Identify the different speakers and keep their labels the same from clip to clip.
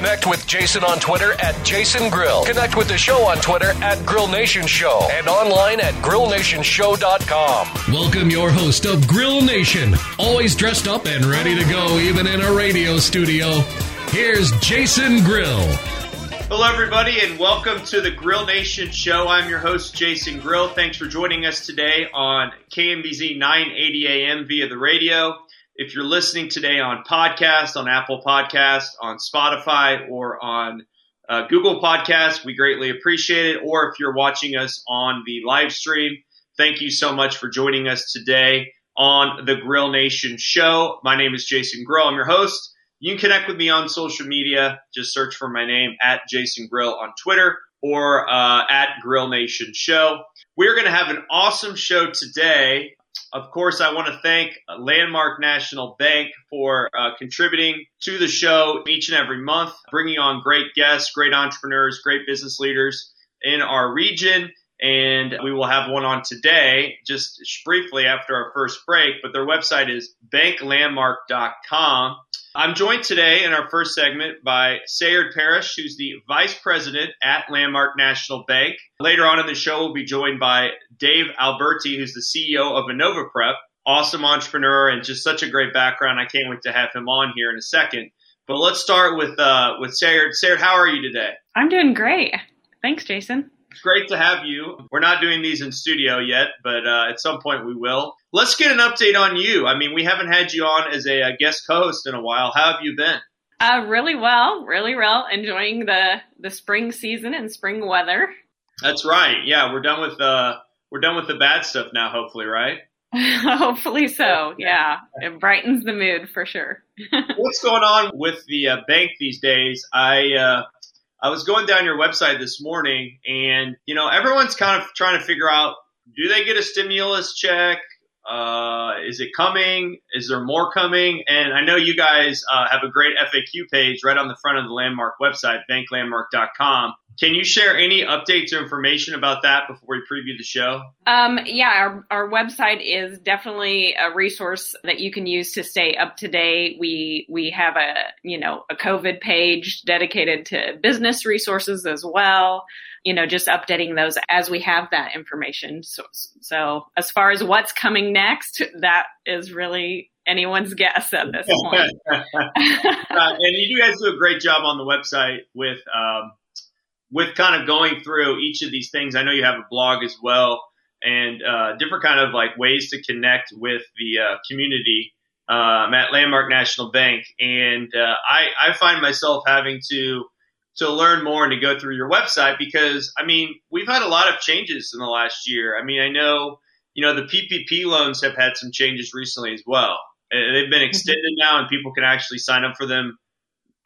Speaker 1: Connect with Jason on Twitter at Jason Grill. Connect with the show on Twitter at Grill Nation Show and online at grillnationshow.com.
Speaker 2: Welcome your host of Grill Nation, always dressed up and ready to go even in a radio studio. Here's Jason Grill.
Speaker 3: Hello, everybody, and welcome to the Grill Nation Show. I'm your host, Jason Grill. Thanks for joining us today on KMBZ 980 AM via the radio. If you're listening today on podcast, on Apple Podcast, on Spotify, or on uh, Google Podcast, we greatly appreciate it. Or if you're watching us on the live stream, thank you so much for joining us today on the Grill Nation Show. My name is Jason Grill. I'm your host. You can connect with me on social media. Just search for my name at Jason Grill on Twitter or uh, at Grill Nation Show. We're going to have an awesome show today. Of course, I want to thank Landmark National Bank for uh, contributing to the show each and every month, bringing on great guests, great entrepreneurs, great business leaders in our region. And we will have one on today, just briefly after our first break. But their website is banklandmark.com. I'm joined today in our first segment by Sayard Parrish, who's the Vice President at Landmark National Bank. Later on in the show, we'll be joined by Dave Alberti, who's the CEO of Innova Prep. Awesome entrepreneur and just such a great background. I can't wait to have him on here in a second. But let's start with uh, with Sayard. Sayard, how are you today?
Speaker 4: I'm doing great. Thanks, Jason.
Speaker 3: It's great to have you. We're not doing these in studio yet, but uh, at some point we will. Let's get an update on you. I mean, we haven't had you on as a, a guest co-host in a while. How have you been?
Speaker 4: Uh, really well, really well. Enjoying the the spring season and spring weather.
Speaker 3: That's right. Yeah, we're done with uh we're done with the bad stuff now. Hopefully, right?
Speaker 4: Hopefully so. Yeah, it brightens the mood for sure.
Speaker 3: What's going on with the uh, bank these days? I uh, I was going down your website this morning, and you know everyone's kind of trying to figure out: do they get a stimulus check? Uh, is it coming? Is there more coming? And I know you guys uh, have a great FAQ page right on the front of the Landmark website, banklandmark.com. Can you share any updates or information about that before we preview the show?
Speaker 4: Um, yeah, our, our website is definitely a resource that you can use to stay up to date. We we have a you know a COVID page dedicated to business resources as well. You know, just updating those as we have that information. So, so as far as what's coming next, that is really anyone's guess at this point.
Speaker 3: uh, and you guys do a great job on the website with. Um, with kind of going through each of these things, I know you have a blog as well and uh, different kind of like ways to connect with the uh, community um, at Landmark National Bank. And uh, I, I find myself having to to learn more and to go through your website because I mean we've had a lot of changes in the last year. I mean I know you know the PPP loans have had some changes recently as well. They've been extended now, and people can actually sign up for them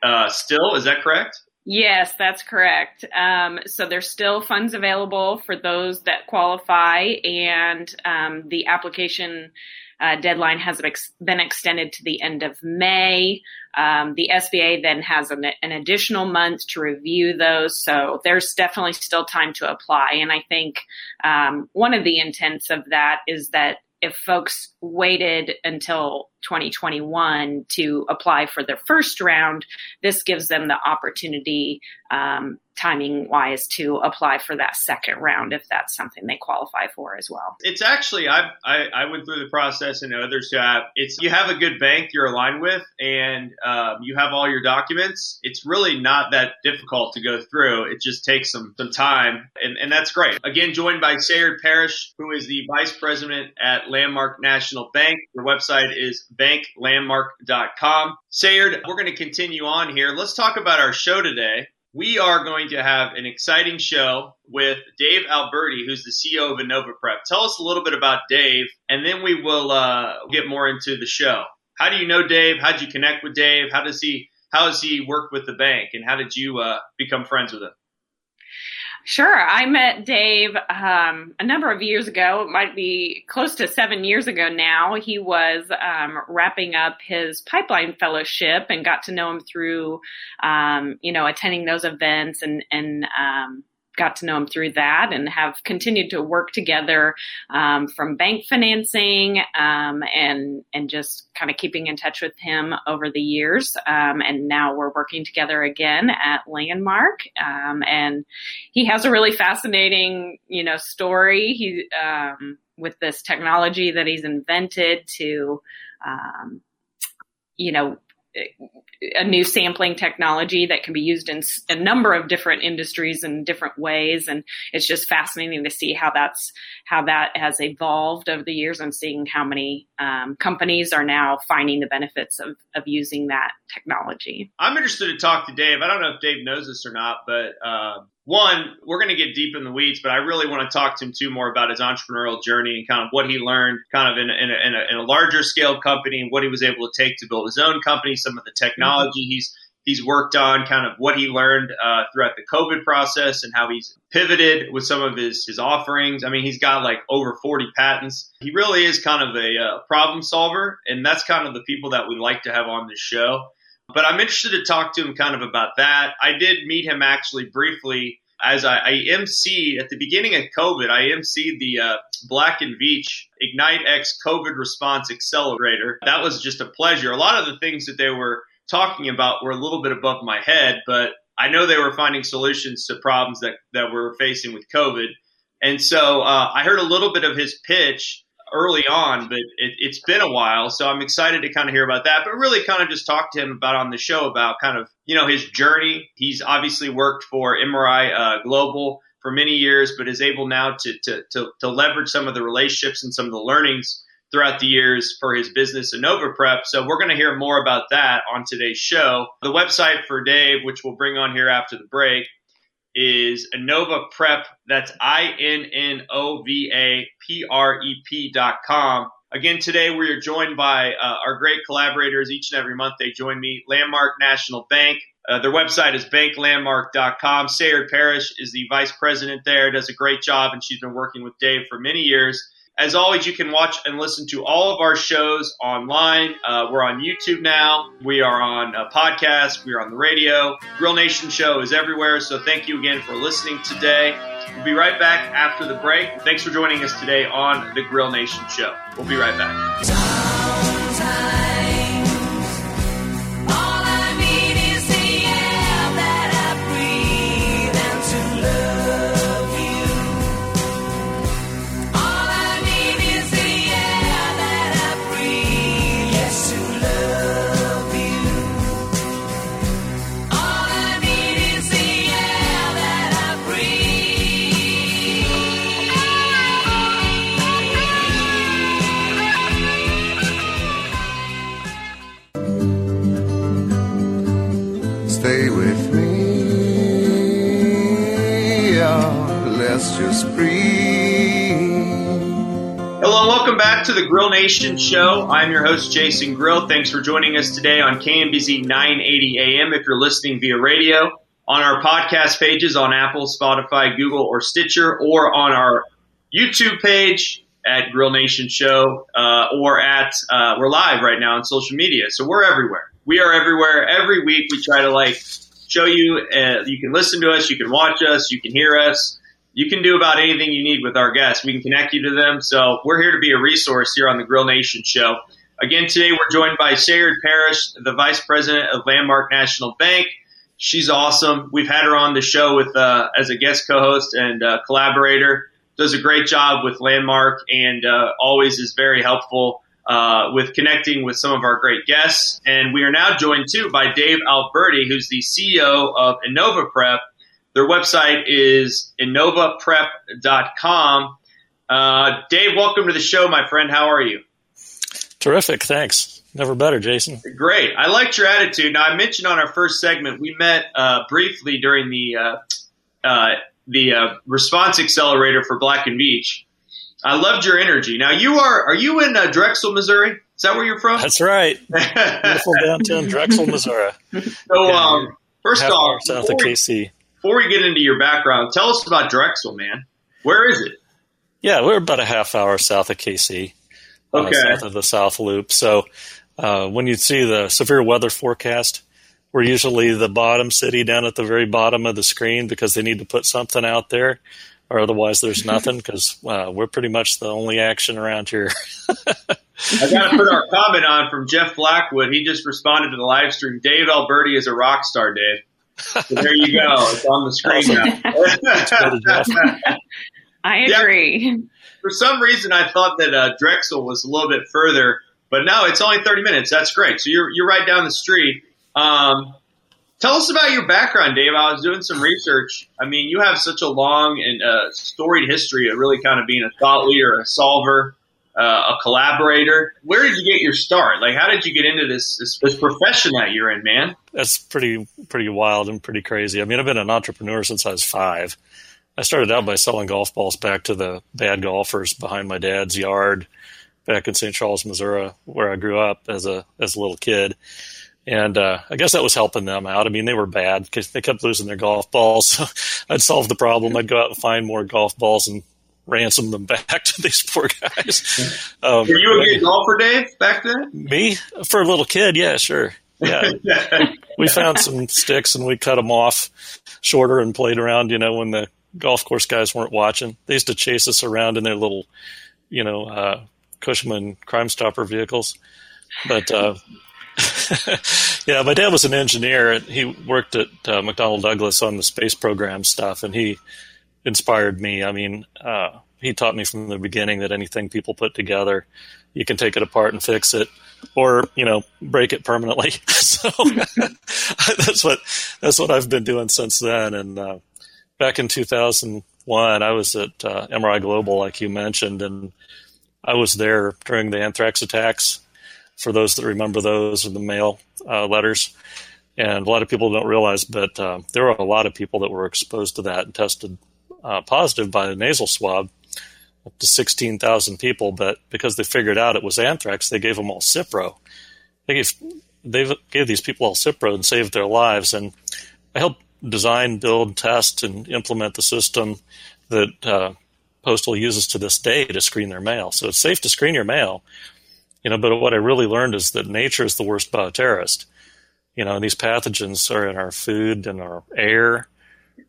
Speaker 3: uh, still. Is that correct?
Speaker 4: Yes, that's correct. Um, so there's still funds available for those that qualify, and um, the application uh, deadline has been extended to the end of May. Um, the SBA then has an, an, additional month to review those, so there's definitely still time to apply. And I think um, one of the intents of that is that if folks waited until 2021 to apply for their first round, this gives them the opportunity, um, timing wise, to apply for that second round if that's something they qualify for as well.
Speaker 3: It's actually I I, I went through the process and others have. It's you have a good bank you're aligned with and um, you have all your documents. It's really not that difficult to go through. It just takes some some time and, and that's great. Again, joined by Sayard Parrish, who is the vice president at Landmark National Bank. Their website is banklandmark.com. Sayard, we're going to continue on here. Let's talk about our show today. We are going to have an exciting show with Dave Alberti, who's the CEO of Innova Prep. Tell us a little bit about Dave, and then we will uh, get more into the show. How do you know Dave? How did you connect with Dave? How does he how has he worked with the bank, and how did you uh, become friends with him?
Speaker 4: Sure. I met Dave um, a number of years ago. It might be close to seven years ago now. He was um, wrapping up his pipeline fellowship and got to know him through, um, you know, attending those events and and um, got to know him through that and have continued to work together um, from bank financing um, and and just kind of keeping in touch with him over the years. Um, and now we're working together again at Landmark. Um, and he has a really fascinating, you know, story. He um, with this technology that he's invented to, um, you know, a new sampling technology that can be used in a number of different industries in different ways. And it's just fascinating to see how that's how that has evolved over the years and seeing how many um, companies are now finding the benefits of, of using that technology.
Speaker 3: I'm interested to talk to dave. I don't know if dave knows this or not but uh, one, we're going to get deep in the weeds, but I really want to talk to him too more about his entrepreneurial journey and kind of what he learned kind of in, in, a, in, a, in a larger scale company and what he was able to take to build his own company, some of the technology mm-hmm. he's he's worked on, kind of what he learned uh, throughout the COVID process and how he's pivoted with some of his his offerings. I mean, he's got like over 40 patents. He really is kind of a uh, problem solver, and that's kind of the people that we like to have on this show. But I'm interested to talk to him kind of about that. I did meet him actually briefly as I, I MC at the beginning of COVID. I MC the uh, Black and Veatch Ignite X COVID Response Accelerator. That was just a pleasure. A lot of the things that they were talking about were a little bit above my head, but I know they were finding solutions to problems that, that we're facing with COVID. And so uh, I heard a little bit of his pitch early on, but it, has been a while. So I'm excited to kind of hear about that, but really kind of just talk to him about on the show about kind of, you know, his journey. He's obviously worked for MRI uh, Global for many years, but is able now to, to, to, to, leverage some of the relationships and some of the learnings throughout the years for his business Innova Prep. So we're going to hear more about that on today's show. The website for Dave, which we'll bring on here after the break, is Innova Prep. That's I N N O V A P R E P dot com. Again, today we are joined by uh, our great collaborators. Each and every month they join me. Landmark National Bank. Uh, their website is banklandmark.com. Sayard Parrish is the vice president there, does a great job, and she's been working with Dave for many years. As always, you can watch and listen to all of our shows online. Uh, we're on YouTube now. We are on a podcast. We are on the radio. Grill Nation Show is everywhere. So thank you again for listening today. We'll be right back after the break. Thanks for joining us today on the Grill Nation Show. We'll be right back. To the Grill Nation show. I'm your host, Jason Grill. Thanks for joining us today on KMBZ 980 AM if you're listening via radio, on our podcast pages on Apple, Spotify, Google, or Stitcher, or on our YouTube page at Grill Nation Show, uh, or at, uh, we're live right now on social media. So we're everywhere. We are everywhere. Every week we try to like show you, uh, you can listen to us, you can watch us, you can hear us you can do about anything you need with our guests. We can connect you to them. So we're here to be a resource here on the Grill Nation show. Again, today we're joined by Sayard Parrish, the Vice President of Landmark National Bank. She's awesome. We've had her on the show with uh, as a guest co-host and uh, collaborator. Does a great job with Landmark and uh, always is very helpful uh, with connecting with some of our great guests. And we are now joined too by Dave Alberti, who's the CEO of Innova Prep their website is innovaprep.com. Uh, Dave, welcome to the show, my friend. How are you?
Speaker 5: Terrific. Thanks. Never better, Jason.
Speaker 3: Great. I liked your attitude. Now, I mentioned on our first segment, we met uh, briefly during the uh, uh the uh, response accelerator for Black and Veatch. I loved your energy. Now, you are are you in uh, Drexel, Missouri? Is that where you're from?
Speaker 5: That's right. Beautiful downtown Drexel, Missouri.
Speaker 3: So, um, first off,
Speaker 5: south of
Speaker 3: before
Speaker 5: KC.
Speaker 3: Before we get into your background, tell us about Drexel, man. Where is it?
Speaker 5: Yeah, we're about a half hour south of KC, uh, south of the South Loop. So uh, when you see the severe weather forecast, we're usually the bottom city down at the very bottom of the screen because they need to put something out there, or otherwise there's nothing because uh, we're pretty much the only action around here.
Speaker 3: I got to put our comment on from Jeff Blackwood. He just responded to the live stream. Dave Alberti is a rock star, Dave. So there you go. It's on the screen now.
Speaker 4: I
Speaker 3: Yeah.
Speaker 4: agree.
Speaker 3: For some reason, I thought that uh, Drexel was a little bit further, but no, it's only 30 minutes. That's great. So you're you're right down the street. Um, tell us about your background, Dave. I was doing some research. I mean, you have such a long and uh, storied history of really kind of being a thought leader, and a solver, uh, a collaborator. Where did you get your start? Like, how did you get into this this, this profession that you're in, man?
Speaker 5: That's pretty pretty wild and pretty crazy. I mean, I've been an entrepreneur since I was five. I started out by selling golf balls back to the bad golfers behind my dad's yard back in St. Charles, Missouri, where I grew up as a as a little kid. And uh, I guess that was helping them out. I mean, they were bad because they kept losing their golf balls. So I'd solve the problem. I'd go out and find more golf balls and ransom them back to these poor guys. Um,
Speaker 3: Were you a good golfer, Dave, back then?
Speaker 5: me for a little kid? Yeah, sure. Yeah, we found some sticks and we cut them off shorter and played around. You know, when the golf course guys weren't watching, they used to chase us around in their little, you know, uh, Cushman Crime Stopper vehicles. But uh, yeah, my dad was an engineer. and He worked at uh, McDonnell Douglas on the space program stuff, and he inspired me. I mean, uh, he taught me from the beginning that anything people put together, you can take it apart and fix it, or you know, break it permanently. so that's what that's what I've been doing since then. And uh, back in 2001, I was at uh, MRI Global, like you mentioned, and I was there during the anthrax attacks. For those that remember those, or the mail uh, letters, and a lot of people don't realize, but uh, there were a lot of people that were exposed to that and tested uh, positive by a nasal swab, up to 16,000 people. But because they figured out it was anthrax, they gave them all Cipro. They gave they gave these people all Cipro and saved their lives. And I helped design, build, test, and implement the system that uh, Postal uses to this day to screen their mail. So it's safe to screen your mail, you know. But what I really learned is that nature is the worst bioterrorist. You know, and these pathogens are in our food and our air.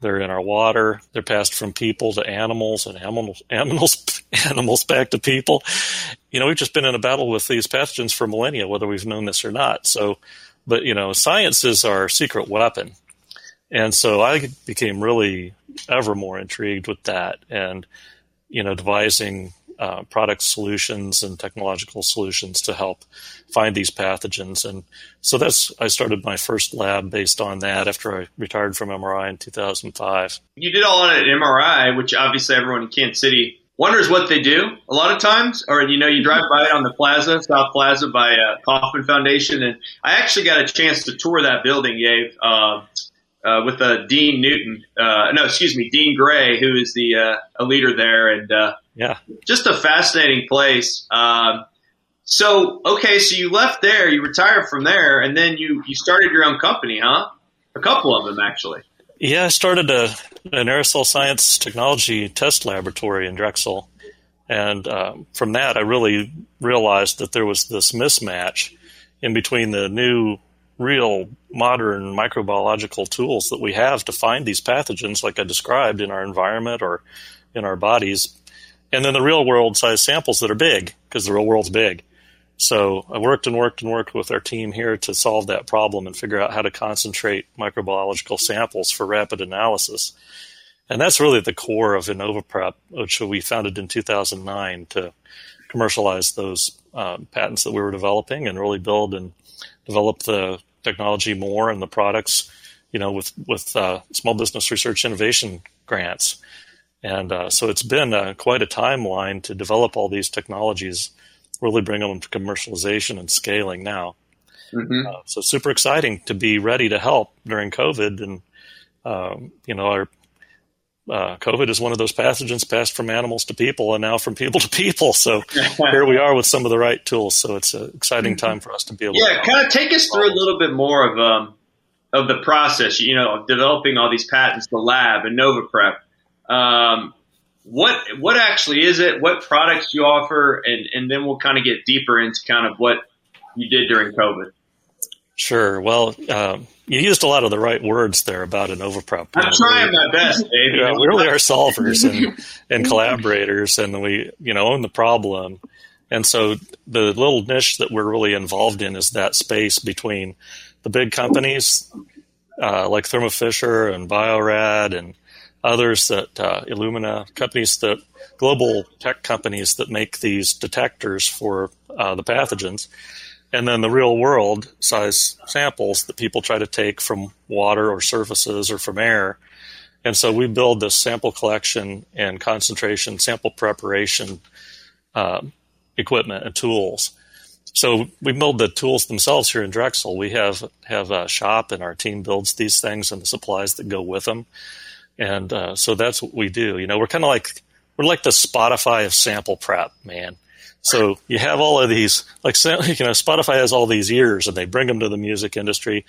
Speaker 5: They're in our water. They're passed from people to animals and animals, animals, animals back to people. You know, we've just been in a battle with these pathogens for millennia, whether we've known this or not. So, but you know, science is our secret weapon. And so I became really ever more intrigued with that and, you know, devising uh, product solutions and technological solutions to help find these pathogens. And so that's, I started my first lab based on that after I retired from MRI in 2005.
Speaker 3: You did all that at MRI, which obviously everyone in Kansas City wonders what they do a lot of times. Or, you know, you drive by it on the plaza, South Plaza by uh, Kauffman Foundation. And I actually got a chance to tour that building, Dave, uh, uh, with uh, Dean Newton. Uh, no, excuse me, Dean Gray, who is the uh, a leader there. And
Speaker 5: Yeah.
Speaker 3: just a fascinating place. Um, so, okay, so you left there, you retired from there, and then you, you started your own company, huh? A couple of them, actually.
Speaker 5: Yeah, I started a, an aerosol science technology test laboratory in Drexel. And um, from that, I really realized that there was this mismatch in between the new, real modern microbiological tools that we have to find these pathogens, like I described, in our environment or in our bodies, and then the real world size samples that are big, because the real world's big. So I worked and worked and worked with our team here to solve that problem and figure out how to concentrate microbiological samples for rapid analysis. And that's really the core of InnovaPrep, which we founded in 2009 to commercialize those uh, patents that we were developing and really build and develop the technology more and the products, you know, with with uh, small business research innovation grants. And uh, so it's been uh, quite a timeline to develop all these technologies, really bring them to commercialization and scaling now.
Speaker 3: Mm-hmm.
Speaker 5: Uh, so super exciting to be ready to help during COVID. And, um, you know, our uh, COVID is one of those pathogens passed from animals to people and now from people to people. So here we are with some of the right tools. So it's an exciting time for us to be able to
Speaker 3: yeah,
Speaker 5: to.
Speaker 3: kind of take us through a little bit more of um, of the process, you know, of developing all these patents, the lab and NovaPrep. Um, what what actually is it? What products you offer, and and then we'll kind of get deeper into kind of what you did during COVID.
Speaker 5: Sure. Well, um, you used a lot of the right words there about InnovaPrep.
Speaker 3: I'm trying my best, Dave.
Speaker 5: Yeah, we really are solvers and, and collaborators, and we you know own the problem. And so the little niche that we're really involved in is that space between the big companies uh, like Thermo Fisher and Bio-Rad and others that uh, Illumina companies that global tech companies that make these detectors for uh, the pathogens and then the real world size samples that people try to take from water or surfaces or from air. And so we build this sample collection and concentration sample preparation uh, equipment and tools. So we build the tools themselves here in Drexel. We have have a shop, and our team builds these things and the supplies that go with them. And uh, so that's what we do. You know, we're kind of like we're like the Spotify of sample prep, man. So you have all of these, like you know, Spotify has all these ears, and they bring them to the music industry.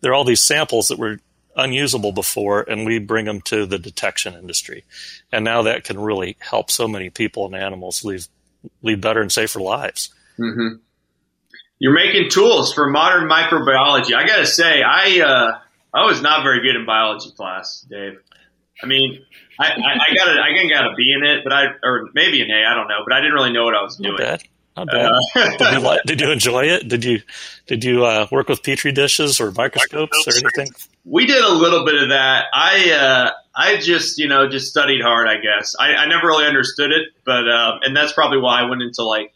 Speaker 5: There are all these samples that were unusable before, and we bring them to the detection industry, and now that can really help so many people and animals lead lead better and safer lives.
Speaker 3: Mm-hmm. You're making tools for modern microbiology. I got to say, I uh, I was not very good in biology class, Dave. I mean, I, I, I got a, I got a B in it, but I or maybe an A, I don't know, but I didn't really know what I was doing.
Speaker 5: Not bad. Not bad. Uh, did, you, did, you, enjoy it? Did you did you uh, work with petri dishes or microscopes or anything?
Speaker 3: We did a little bit of that. I uh, I just you know just studied hard. I guess I, I never really understood it, but uh, and that's probably why I went into like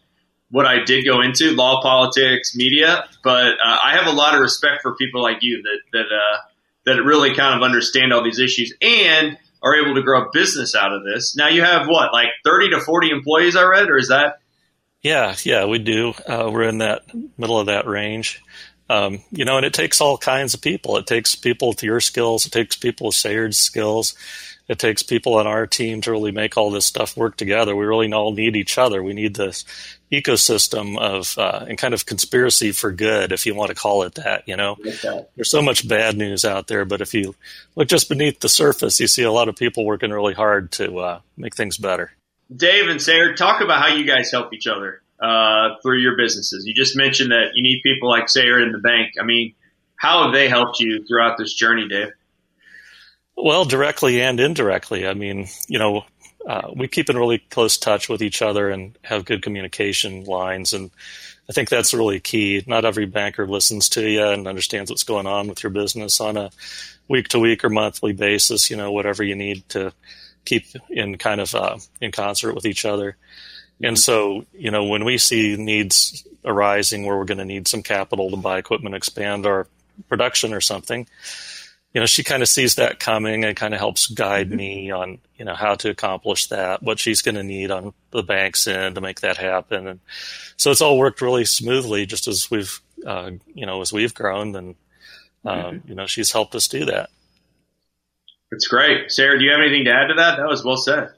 Speaker 3: what I did go into law, politics, media. But uh, I have a lot of respect for people like you that that uh, that really kind of understand all these issues and are able to grow a business out of this. Now you have what, like 30 to 40 employees, I read, or is that?
Speaker 5: Yeah, yeah, we do. Uh, we're in that middle of that range. Um, you know, and it takes all kinds of people. It takes people with your skills. It takes people with Sayard's skills. It takes people on our team to really make all this stuff work together. We really all need each other. We need this ecosystem of uh, and kind of conspiracy for good, if you want to call it that. You know, there's so much bad news out there, but if you look just beneath the surface, you see a lot of people working really hard to uh, make things better.
Speaker 3: Dave and Sayard, talk about how you guys help each other uh, through your businesses. You just mentioned that you need people like Sayard in the bank. I mean, how have they helped you throughout this journey, Dave?
Speaker 5: Well, directly and indirectly. I mean, you know, uh, we keep in really close touch with each other and have good communication lines. And I think that's really key. Not every banker listens to you and understands what's going on with your business on a week to week or monthly basis, you know, whatever you need to keep in kind of uh, in concert with each other. And so, you know, when we see needs arising where we're going to need some capital to buy equipment, expand our production or something, you know, she kind of sees that coming and kind of helps guide mm-hmm. me on, you know, how to accomplish that, what she's going to need on the bank's end to make that happen. And so it's all worked really smoothly just as we've, uh, you know, as we've grown and, um, mm-hmm. you know, she's helped us do that.
Speaker 3: That's great. Sarah, do you have anything to add to that? That was well said.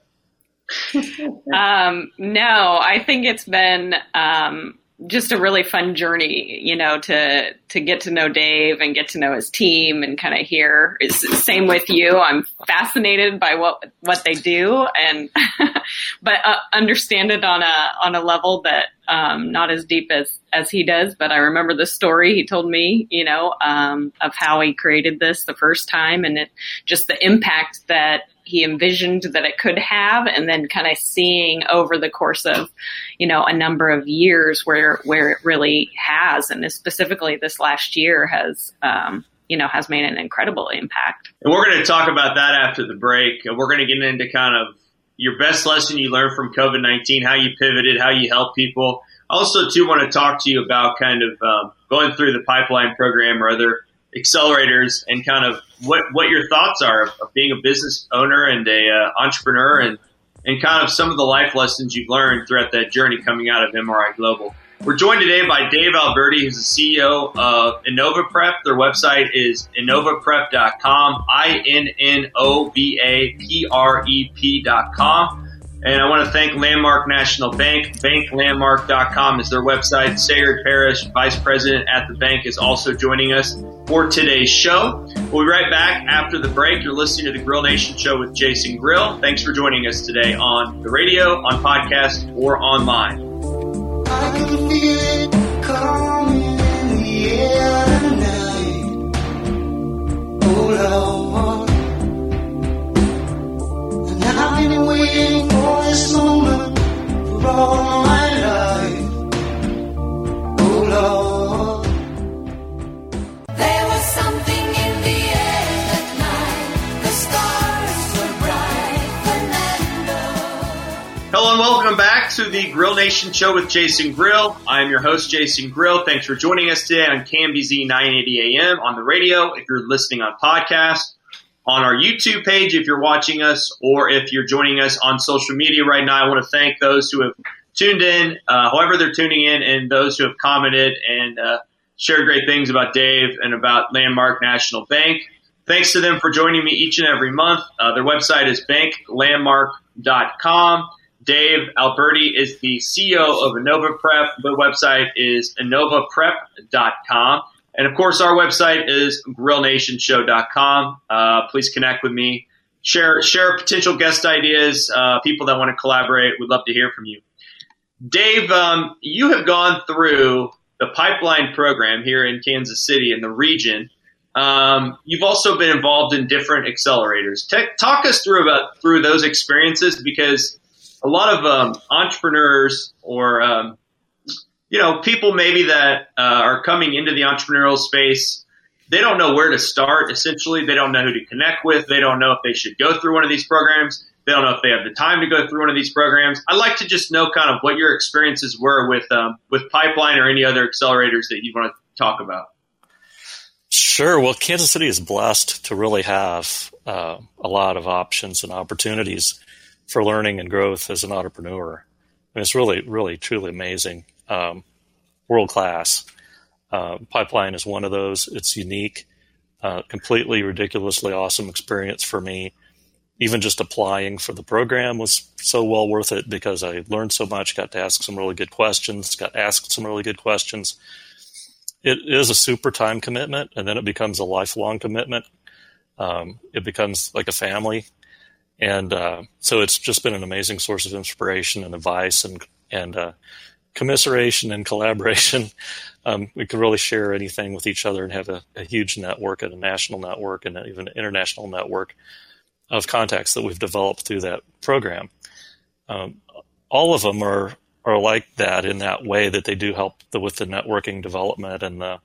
Speaker 4: um, no, I think it's been, um, just a really fun journey, you know, to to get to know Dave and get to know his team and kind of hear. It's same with you. I'm fascinated by what what they do and but uh, understand it on a on a level that um, not as deep as as he does. But I remember the story he told me, you know, um, of how he created this the first time and it just the impact that he envisioned that it could have and then kind of seeing over the course of you know a number of years where where it really has and specifically this last year has um, you know has made an incredible impact.
Speaker 3: And we're going to talk about that after the break we're going to get into kind of your best lesson you learned from covid-19 how you pivoted how you help people. Also too want to talk to you about kind of um, going through the pipeline program or other accelerators and kind of what what your thoughts are of, of being a business owner and a uh, entrepreneur and and kind of some of the life lessons you've learned throughout that journey coming out of MRI Global. We're joined today by Dave Alberti, who's the CEO of Innova Prep. Their website is innovaprep.com, I N N O V A P R E P.com. And I want to thank Landmark National Bank. Banklandmark.com is their website. Sayard Parrish, Vice President at the bank, is also joining us for today's show. We'll be right back after the break. You're listening to the Grill Nation Show with Jason Grill. Thanks for joining us today on the radio, on podcast, or online. I been waiting for this moment for all my life.
Speaker 6: Oh Lord. There was something in the air that night. The stars were bright. Fernando.
Speaker 3: Hello and welcome back to the Grill Nation Show with Jason Grill. I am your host, Jason Grill. Thanks for joining us today on KMBZ 980 AM on the radio. If you're listening on podcast, on our YouTube page if you're watching us, or if you're joining us on social media right now, I want to thank those who have tuned in, uh, however they're tuning in, and those who have commented and uh, shared great things about Dave and about Landmark National Bank. Thanks to them for joining me each and every month. Uh, their website is banklandmark.com. Dave Alberti is the CEO of Innova Prep. The website is innovaprep.com. And of course, our website is grillnationshow.com. Uh, please connect with me. Share, share potential guest ideas, uh, people that want to collaborate. We'd love to hear from you. Dave, um, you have gone through the pipeline program here in Kansas City in the region. Um, you've also been involved in different accelerators. Te- talk us through about through those experiences because a lot of um, entrepreneurs or um, you know, people maybe that uh, are coming into the entrepreneurial space, they don't know where to start. Essentially, they don't know who to connect with. They don't know if they should go through one of these programs. They don't know if they have the time to go through one of these programs. I'd like to just know kind of what your experiences were with um, with Pipeline or any other accelerators that you want to talk about.
Speaker 5: Sure. Well, Kansas City is blessed to really have uh, a lot of options and opportunities for learning and growth as an entrepreneur. And it's really, really, truly amazing um, world class. Uh, Pipeline is one of those. It's unique, uh, completely ridiculously awesome experience for me. Even just applying for the program was so well worth it because I learned so much, got to ask some really good questions, got asked some really good questions. It is a super time commitment, and then it becomes a lifelong commitment. Um, it becomes like a family, and uh, so it's just been an amazing source of inspiration and advice and and uh, commiseration and collaboration. Um, we can really share anything with each other and have a, a, huge network and a national network and even an international network of contacts that we've developed through that program. Um, all of them are are like that in that way that they do help the, with the networking development and the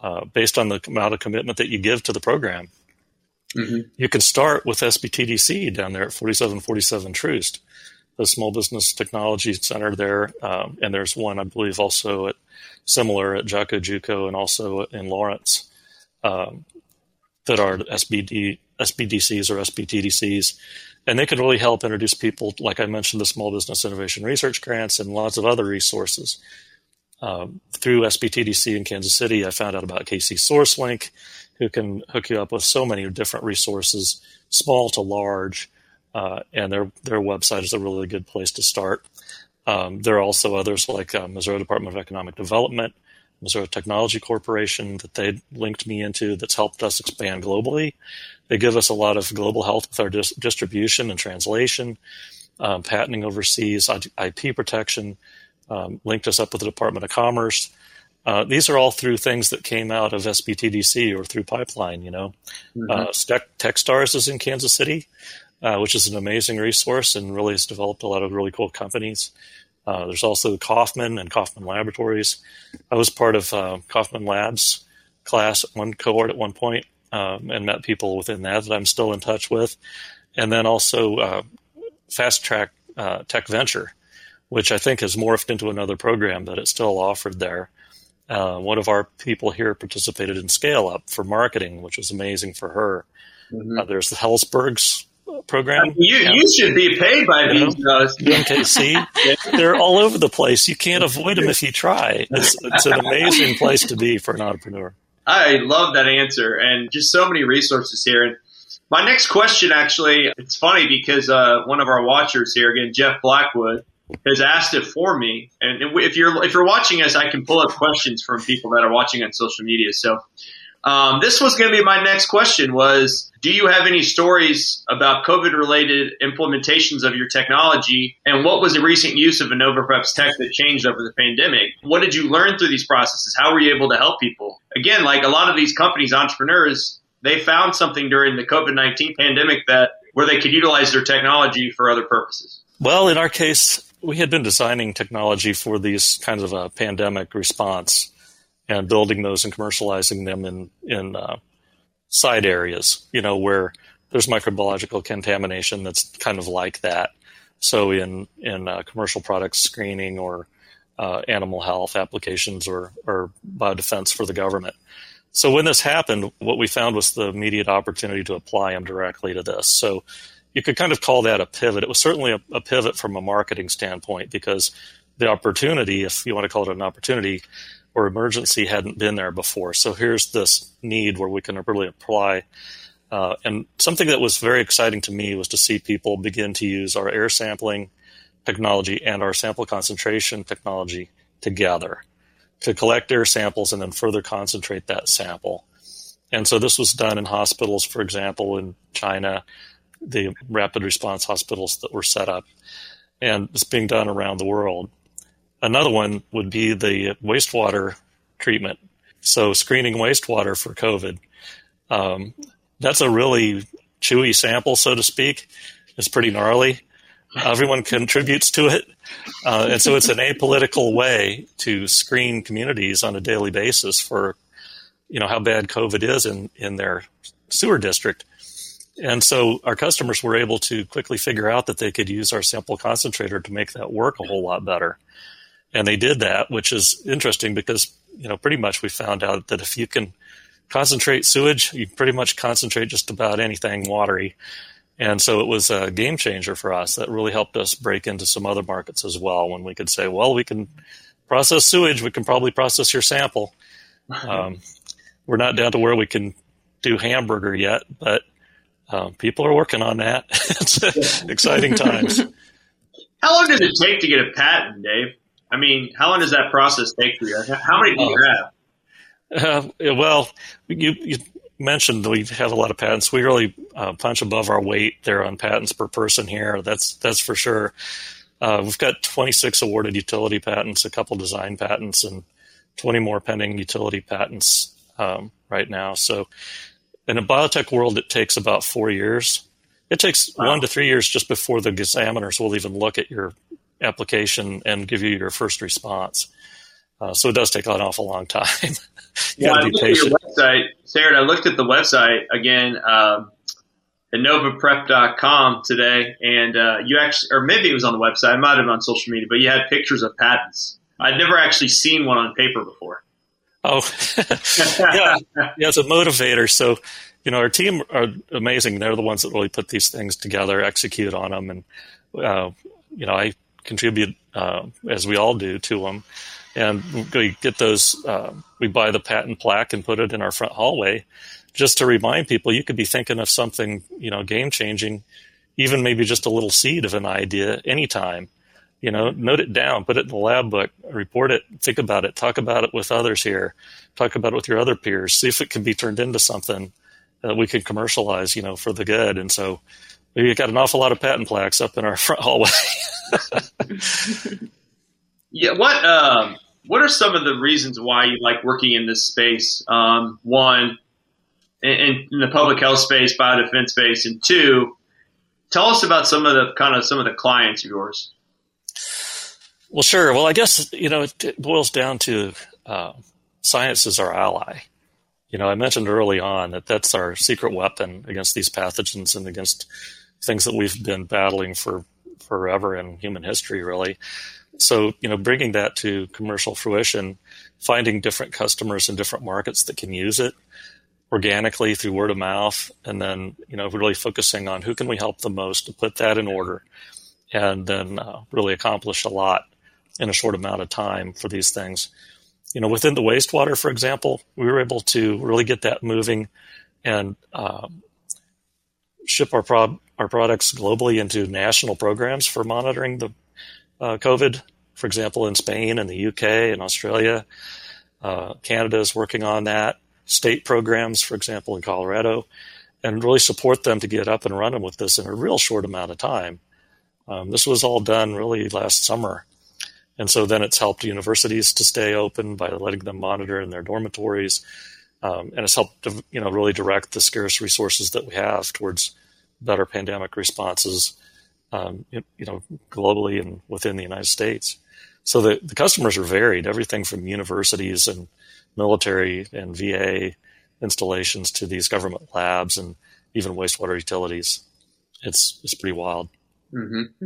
Speaker 5: uh, based on the amount of commitment that you give to the program. Mm-hmm. You can start with SBTDC down there at 4747 Troost the Small Business Technology Center there, um, and there's one I believe also at similar at Jaco Juco and also in Lawrence um, that are SBD SBDCs or SBTDCs, and they can really help introduce people. Like I mentioned, the Small Business Innovation Research Grants and lots of other resources. Um, through SBTDC in Kansas City, I found out about KC SourceLink, who can hook you up with so many different resources, small to large, uh, and their their website is a really good place to start. Um, there are also others like uh, Missouri Department of Economic Development, Missouri Technology Corporation that they linked me into that's helped us expand globally. They give us a lot of global health with our dis- distribution and translation, um, patenting overseas, IP protection, um, linked us up with the Department of Commerce. Uh, these are all through things that came out of SBTDC or through Pipeline. You know, mm-hmm. uh, Techstars is in Kansas City uh, which is an amazing resource and really has developed a lot of really cool companies. Uh, there's also Kauffman and Kauffman Laboratories. I was part of uh, Kauffman Labs class, one cohort at one point, um, and met people within that that I'm still in touch with. And then also uh, Fast Track uh, Tech Venture, which I think has morphed into another program that it's still offered there. Uh, one of our people here participated in Scale Up for marketing, which was amazing for her. Mm-hmm. there's the Helzberg's program.
Speaker 3: You you should be paid by
Speaker 5: You
Speaker 3: these. Uh,
Speaker 5: UMKC, they're all over the place. You can't avoid them if you try. It's, it's an amazing place to be for an entrepreneur.
Speaker 3: I love that answer and just so many resources here. And my next question, actually, it's funny because uh, one of our watchers here, again, Jeff Blackwood, has asked it for me. And if you're if you're watching us, I can pull up questions from people that are watching on social media. So um, this was going to be my next question: was Do you have any stories about COVID related implementations of your technology, and what was the recent use of InnovaPrep's tech that changed over the pandemic? What did you learn through these processes? How were you able to help people? Again, like a lot of these companies, entrepreneurs, they found something during the COVID nineteen pandemic that where they could utilize their technology for other purposes.
Speaker 5: Well, in our case, we had been designing technology for these kinds of a pandemic response and building those and commercializing them in in uh, side areas, you know, where there's microbiological contamination that's kind of like that. So in in uh, commercial product screening or uh, animal health applications or or biodefense for the government. So when this happened, what we found was the immediate opportunity to apply them directly to this. So you could kind of call that a pivot. It was certainly a, a pivot from a marketing standpoint because the opportunity, if you want to call it an opportunity, or emergency hadn't been there before. So here's this need where we can really apply. Uh, and something that was very exciting to me was to see people begin to use our air sampling technology and our sample concentration technology together to collect air samples and then further concentrate that sample. And so this was done in hospitals, for example, in China, the rapid response hospitals that were set up, and it's being done around the world. Another one would be the wastewater treatment. So screening wastewater for COVID. Um, that's a really chewy sample, so to speak. It's pretty gnarly. Everyone contributes to it. Uh, and so it's an apolitical way to screen communities on a daily basis for, you know, how bad COVID is in, in their sewer district. And so our customers were able to quickly figure out that they could use our sample concentrator to make that work a whole lot better. And they did that, which is interesting because, you know, pretty much we found out that if you can concentrate sewage, you pretty much concentrate just about anything watery. And so it was a game changer for us that really helped us break into some other markets as well when we could say, well, we can process sewage, we can probably process your sample. Um, we're not down to where we can do hamburger yet, but um, people are working on that. it's exciting times.
Speaker 3: How long does it take to get a patent, Dave? I mean, how long does that process take for you? How many do you have?
Speaker 5: Uh, well, you, you mentioned we have a lot of patents. We really uh, punch above our weight there on patents per person here. That's that's for sure. Uh, we've got 26 awarded utility patents, a couple design patents, and 20 more pending utility patents um, right now. So, in a biotech world, it takes about four years. It takes wow. one to three years just before the examiners will even look at your application and give you your first response. Uh, so it does take an awful long time. you
Speaker 3: yeah, I looked patient. at your website, Sarah. I looked at the website again, um, innovaprep.com today, and uh, you actually, or maybe it was on the website. I might have been on social media, but you had pictures of patents. I'd never actually seen one on paper before.
Speaker 5: Oh, yeah, yeah, it's a motivator. So, you know, our team are amazing. They're the ones that really put these things together, execute on them, and uh, you know, I contribute uh, as we all do to them. And we get those. Uh, we buy the patent plaque and put it in our front hallway, just to remind people you could be thinking of something, you know, game changing, even maybe just a little seed of an idea anytime. You know, note it down, put it in the lab book, report it, think about it, talk about it with others here, talk about it with your other peers, see if it can be turned into something that we can commercialize, you know, for the good. And so we've got an awful lot of patent plaques up in our front hallway.
Speaker 3: yeah. What, um, what are some of the reasons why you like working in this space? Um, one, in, in the public health space, biodefense space, and two, tell us about some of the kind of some of the clients of yours.
Speaker 5: Well, sure. Well, I guess you know it, it boils down to uh, science is our ally. You know, I mentioned early on that that's our secret weapon against these pathogens and against things that we've been battling for forever in human history, really. So, you know, bringing that to commercial fruition, finding different customers in different markets that can use it, organically through word of mouth, and then you know really focusing on who can we help the most to put that in order, and then uh, really accomplish a lot in a short amount of time for these things. You know, within the wastewater, for example, we were able to really get that moving and um, ship our pro- our products globally into national programs for monitoring the uh, COVID. For example, in Spain and the UK and Australia, uh, Canada is working on that. State programs, for example, in Colorado, and really support them to get up and running with this in a real short amount of time. Um, this was all done really last summer. And so then it's helped universities to stay open by letting them monitor in their dormitories. Um, and it's helped, to, you know, really direct the scarce resources that we have towards better pandemic responses, um, you, know, globally and within the United States. So the, the customers are varied, everything from universities and military and VA installations to these government labs and even wastewater utilities. It's it's pretty wild.
Speaker 3: Mm-hmm.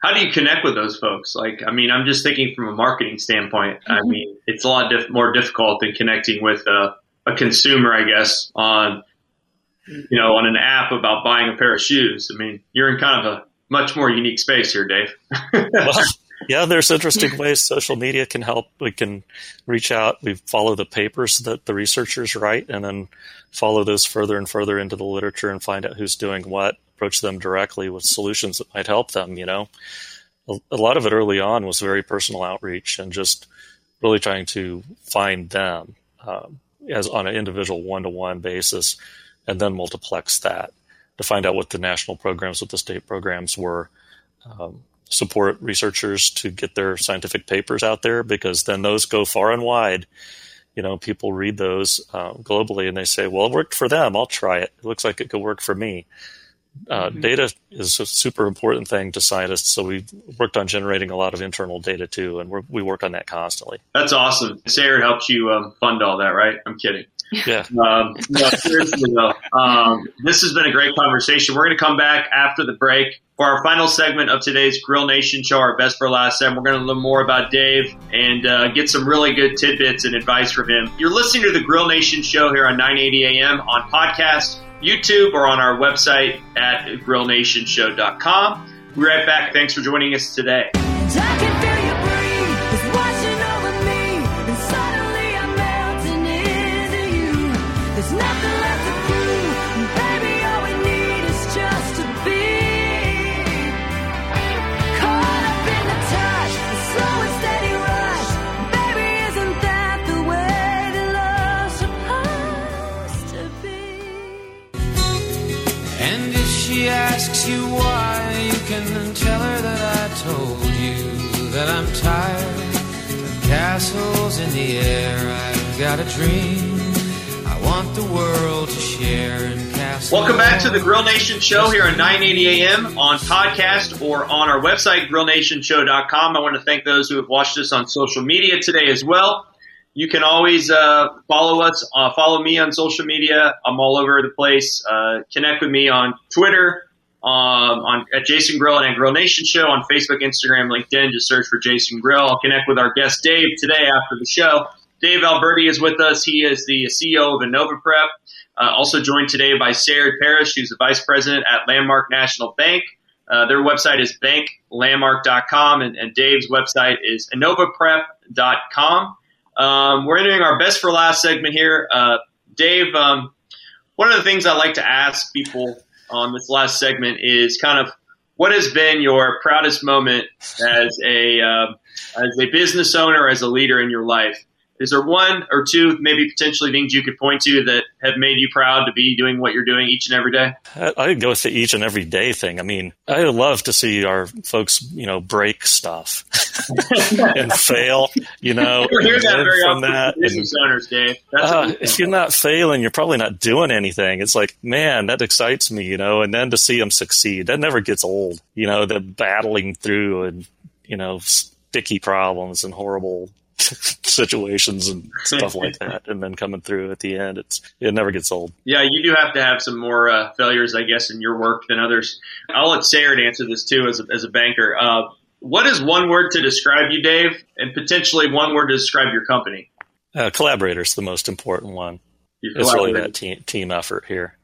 Speaker 3: How do you connect with those folks? Like, I mean, I'm just thinking from a marketing standpoint. Mm-hmm. I mean, it's a lot diff- more difficult than connecting with a, a consumer, I guess, on you know, on an app about buying a pair of shoes. I mean, you're in kind of a much more unique space here, Dave.
Speaker 5: well, yeah, there's interesting ways social media can help. We can reach out. We follow the papers that the researchers write and then follow those further and further into the literature and find out who's doing what, approach them directly with solutions that might help them, you know. A lot of it early on was very personal outreach and just really trying to find them um, as on an individual one-to-one basis and then multiplex that to find out what the national programs, what the state programs were. Um, support researchers to get their scientific papers out there because then those go far and wide. You know, people read those uh, globally and they say, "Well, it worked for them. I'll try it. It looks like it could work for me." Uh, mm-hmm. Data is a super important thing to scientists, so we've worked on generating a lot of internal data too, and we work on that constantly.
Speaker 3: That's awesome. Sarah helps you um, fund all that, right? I'm kidding.
Speaker 5: Yeah.
Speaker 3: Um, no, seriously though, um, this has been a great conversation. We're going to come back after the break for our final segment of today's Grill Nation show, our best for last segment. We're going to learn more about Dave and uh, get some really good tidbits and advice from him. You're listening to the Grill Nation show here on 980 AM on podcast, YouTube, or on our website at grillnationshow.com. We'll be right back. Thanks for joining us today.
Speaker 7: Why, you can tell her that I told you that I'm tired of castles in the air. I've got a dream I want the world to share. And
Speaker 3: Welcome back to the Grill Nation Show here on 980 AM on podcast or on our website, grillnationshow.com. I want to thank those who have watched us on social media today as well. You can always uh, follow us, uh, follow me on social media. I'm all over the place. Uh, connect with me on Twitter, um, on at Jason Grill and at Grill Nation Show on Facebook, Instagram, LinkedIn. Just search for Jason Grill. I'll connect with our guest Dave today after the show. Dave Alberti is with us. He is the CEO of InnovaPrep. Uh, also joined today by Sarah Parrish, who's the vice president at Landmark National Bank. Uh, their website is banklandmark.com, and, and Dave's website is innovaprep.com. Um, we're entering our best for last segment here. Uh, Dave, um, one of the things I like to ask people on this last segment is kind of what has been your proudest moment as a uh, as a business owner, as a leader in your life? Is there one or two, maybe potentially things you could point to that have made you proud to be doing what you're doing each and every day?
Speaker 5: I, I go with the each and every day thing. I mean, I love to see our folks, you know, break stuff and fail. You know,
Speaker 3: hear from that. business and, owners, Dave.
Speaker 5: Uh, if you're not failing, you're probably not doing anything. It's like, man, that excites me, you know. And then to see them succeed, that never gets old. You know, the battling through and you know sticky problems and horrible situations and stuff like that, and then coming through at the end, it's it never gets old.
Speaker 3: Yeah, you do have to have some more uh, failures, I guess, in your work than others. I'll let Sarah answer this too, as a, as a banker. Uh, what is one word to describe you, Dave, and potentially one word to describe your company?
Speaker 5: Uh, collaborator is the most important one. It's really that team team effort here.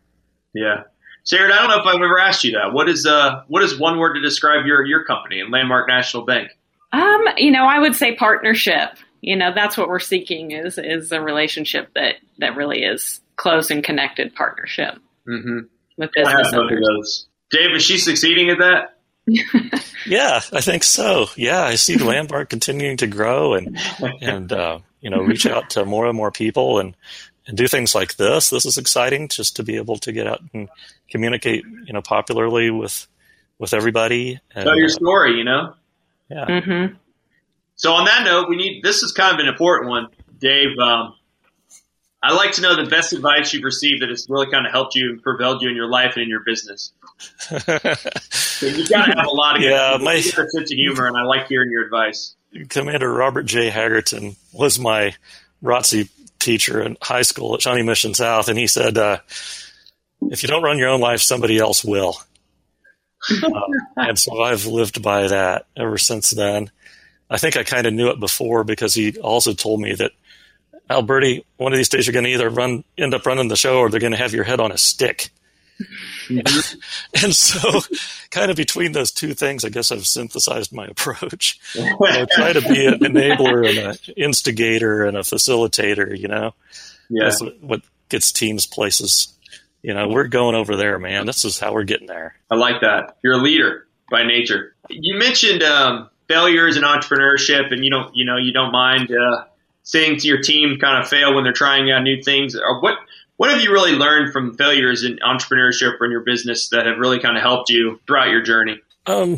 Speaker 3: Yeah. Sarah, I don't know if I've ever asked you that. What is uh what is one word to describe your your company and Landmark National Bank?
Speaker 4: Um, you know, I would say partnership. You know, that's what we're seeking is is a relationship that that really is close and connected partnership
Speaker 3: Mm-hmm.
Speaker 4: with
Speaker 3: I have
Speaker 4: business
Speaker 3: both of
Speaker 4: owners.
Speaker 3: those. Dave, is she succeeding at that?
Speaker 5: Yeah, I think so. Yeah, I see Landmark continuing to grow and and uh, you know reach out to more and more people and and do things like this. This is exciting just to be able to get out and communicate you know popularly with with everybody. And,
Speaker 3: Tell your
Speaker 5: uh,
Speaker 3: story, you know.
Speaker 5: yeah,
Speaker 4: hmm
Speaker 3: So on that note, we need this is kind of an important one, Dave. Um, I'd like to know the best advice you've received that has really kind of helped you and propelled you in your life and in your business. So you've got to have a lot of
Speaker 5: Yeah,
Speaker 3: good,
Speaker 5: my-
Speaker 3: sense of humor, and I like hearing your advice.
Speaker 5: Commander Robert J. Haggerton was my ROTC teacher in high school at Shawnee Mission South, and he said, uh, "If you don't run your own life, somebody else will." Uh, and so I've lived by that ever since then. I think I kind of knew it before because he also told me that Alberti, one of these days you're going to either run, end up running the show, or they're going to have your head on a stick. and so, kind of between those two things, I guess I've synthesized my approach. I try to be an enabler and an instigator and a facilitator. You know,
Speaker 3: Yeah,
Speaker 5: that's what- what gets teams places. You know, we're going over there, man. This is how we're getting there.
Speaker 3: I like that. You're a leader by nature. You mentioned um, failures in entrepreneurship, and you don't, you know, you don't mind uh, seeing to your team kind of fail when they're trying out new things. Or what, what have you really learned from failures in entrepreneurship or in your business that have really kind of helped you throughout your journey?
Speaker 5: Um,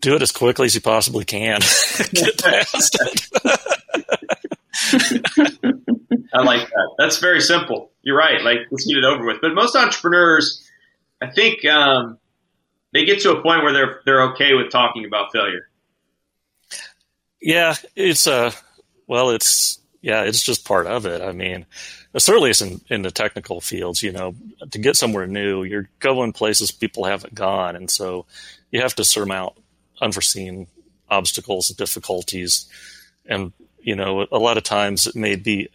Speaker 5: do it as quickly as you possibly can. Get past it.
Speaker 3: I like that. That's very simple. You're right. Like let's get it over with. But most entrepreneurs, I think, um, they get to a point where they're they're okay with talking about failure.
Speaker 5: Yeah, it's uh well, it's yeah, it's just part of it. I mean, certainly it's in, in the technical fields. You know, to get somewhere new, you're going places people haven't gone, and so you have to surmount unforeseen obstacles, and difficulties, and you know, a lot of times it may be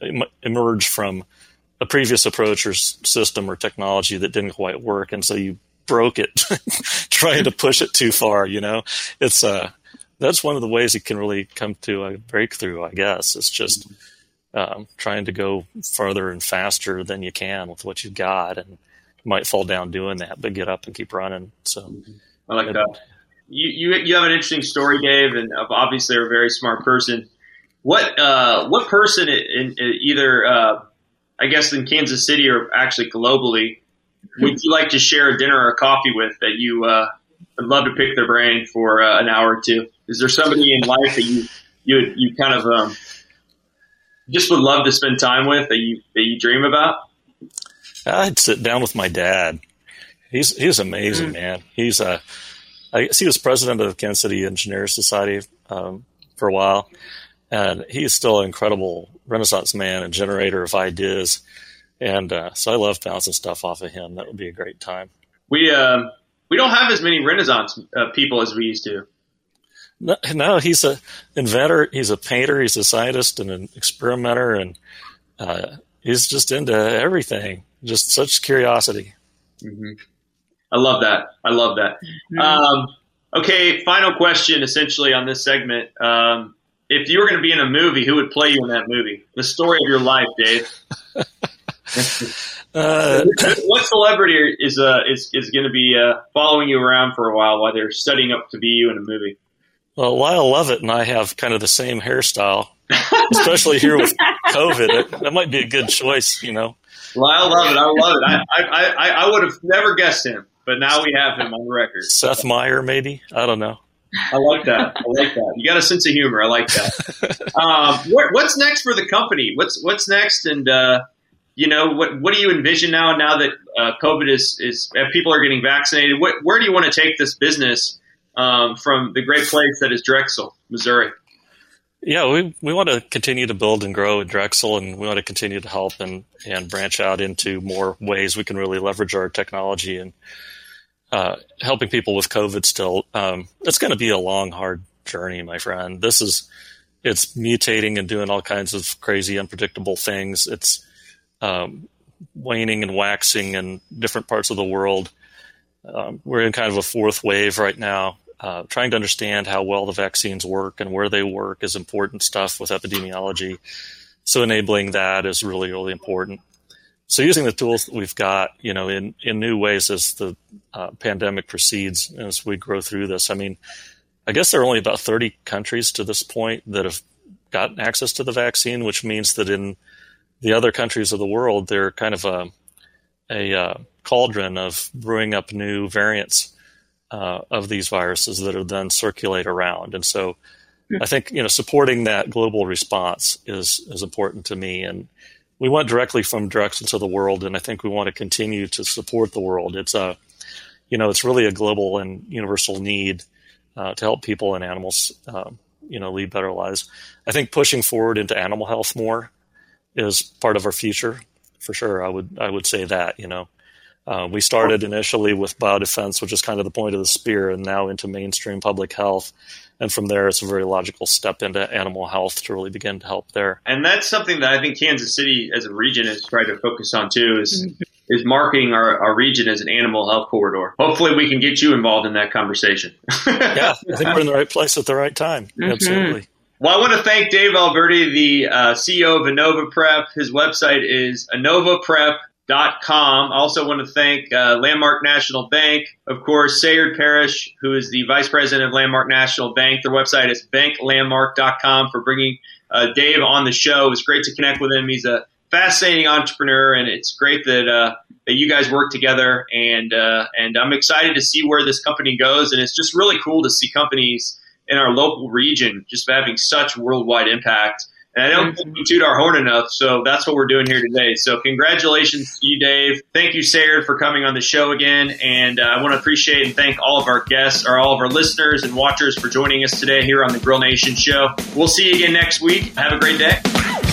Speaker 5: emerge from a previous approach or system or technology that didn't quite work, and so you broke it trying to push it too far. You know, it's uh that's one of the ways it can really come to a breakthrough, I guess. It's just um, trying to go further and faster than you can with what you've got, and you might fall down doing that, but get up and keep running. So,
Speaker 3: I like that. You, you you have an interesting story, Dave, and obviously you're a very smart person. What uh, what person in, in either uh, I guess in Kansas City or actually globally would you like to share a dinner or a coffee with that you uh, would love to pick their brain for uh, an hour or two? Is there somebody in life that you you you kind of um, just would love to spend time with that you that you dream about?
Speaker 5: I'd sit down with my dad. He's he's amazing, man. He's uh, I guess he was president of the Kansas City Engineers Society um, for a while, and he's still an incredible Renaissance man and generator of ideas. And uh, so I love bouncing stuff off of him. That would be a great time.
Speaker 3: We um, we don't have as many Renaissance uh, people as we used to.
Speaker 5: No, no, he's a inventor. He's a painter. He's a scientist and an experimenter, and uh, he's just into everything. Just such curiosity.
Speaker 3: I love that. I love that. Um, okay, final question essentially on this segment. Um, if you were going to be in a movie, who would play you in that movie? The story of your life, Dave.
Speaker 5: Uh,
Speaker 3: what celebrity is uh, is is going to be uh, following you around for a while while they're studying up to be you in a movie?
Speaker 5: well, Lyle Lovett and I have kind of the same hairstyle, especially here with COVID. That, that might be a good choice, you know.
Speaker 3: Well, I love it. I love it. I I, I, I would have never guessed him, but now we have him on record.
Speaker 5: Seth Meyer, maybe. I don't know.
Speaker 3: I like that. I like that. You got a sense of humor. I like that. Um, what, what's next for the company? What's what's next? And uh, you know, what what do you envision now? Now that uh, COVID is is people are getting vaccinated, what, where do you want to take this business um, from the great place that is Drexel, Missouri?
Speaker 5: Yeah, we we want to continue to build and grow at Drexel, and we want to continue to help and and branch out into more ways we can really leverage our technology and uh, helping people with COVID. Still, um, it's going to be a long, hard journey, my friend. This is it's mutating and doing all kinds of crazy, unpredictable things. It's um, waning and waxing in different parts of the world. Um, we're in kind of a fourth wave right now. Uh, trying to understand how well the vaccines work and where they work is important stuff with epidemiology. So enabling that is really, really important. So using the tools that we've got, you know, in, in new ways as the uh, pandemic proceeds, as we grow through this. I mean, I guess there are only about 30 countries to this point that have gotten access to the vaccine, which means that in the other countries of the world, they're kind of a, a uh, cauldron of brewing up new variants uh, of these viruses that are then circulate around. And so I think, you know, supporting that global response is, is important to me. And we went directly from directions of the world, and I think we want to continue to support the world. It's a, you know, it's really a global and universal need uh, to help people and animals, um, you know, lead better lives. I think pushing forward into animal health more is part of our future for sure. I would I would say that you know. Uh, we started initially with biodefense, which is kind of the point of the spear, and now into mainstream public health. And from there, it's a very logical step into animal health to really begin to help there.
Speaker 3: And that's something that I think Kansas City as a region is trying to focus on too is is marketing our, our region as an animal health corridor. Hopefully we can get you involved in that conversation.
Speaker 5: yeah, I think we're in the right place at the right time.
Speaker 4: Mm-hmm.
Speaker 5: Absolutely.
Speaker 3: Well, I want to thank Dave Alberti, the uh, CEO of InnovaPrep. His website is innovaprep.com. I also want to thank uh, Landmark National Bank, of course, Sarah Parrish, who is the vice president of Landmark National Bank. Their website is banklandmark.com for bringing uh, Dave on the show. It was great to connect with him. He's a fascinating entrepreneur, and it's great that uh, that you guys work together. And uh, and I'm excited to see where this company goes. And it's just really cool to see companies in our local region just having such worldwide impact. And I don't think we toot our horn enough, so that's what we're doing here today. So congratulations to you, Dave. Thank you, Sarah, for coming on the show again. And uh, I want to appreciate and thank all of our guests, or all of our listeners and watchers for joining us today here on the Grill Nation Show. We'll see you again next week. Have a great day.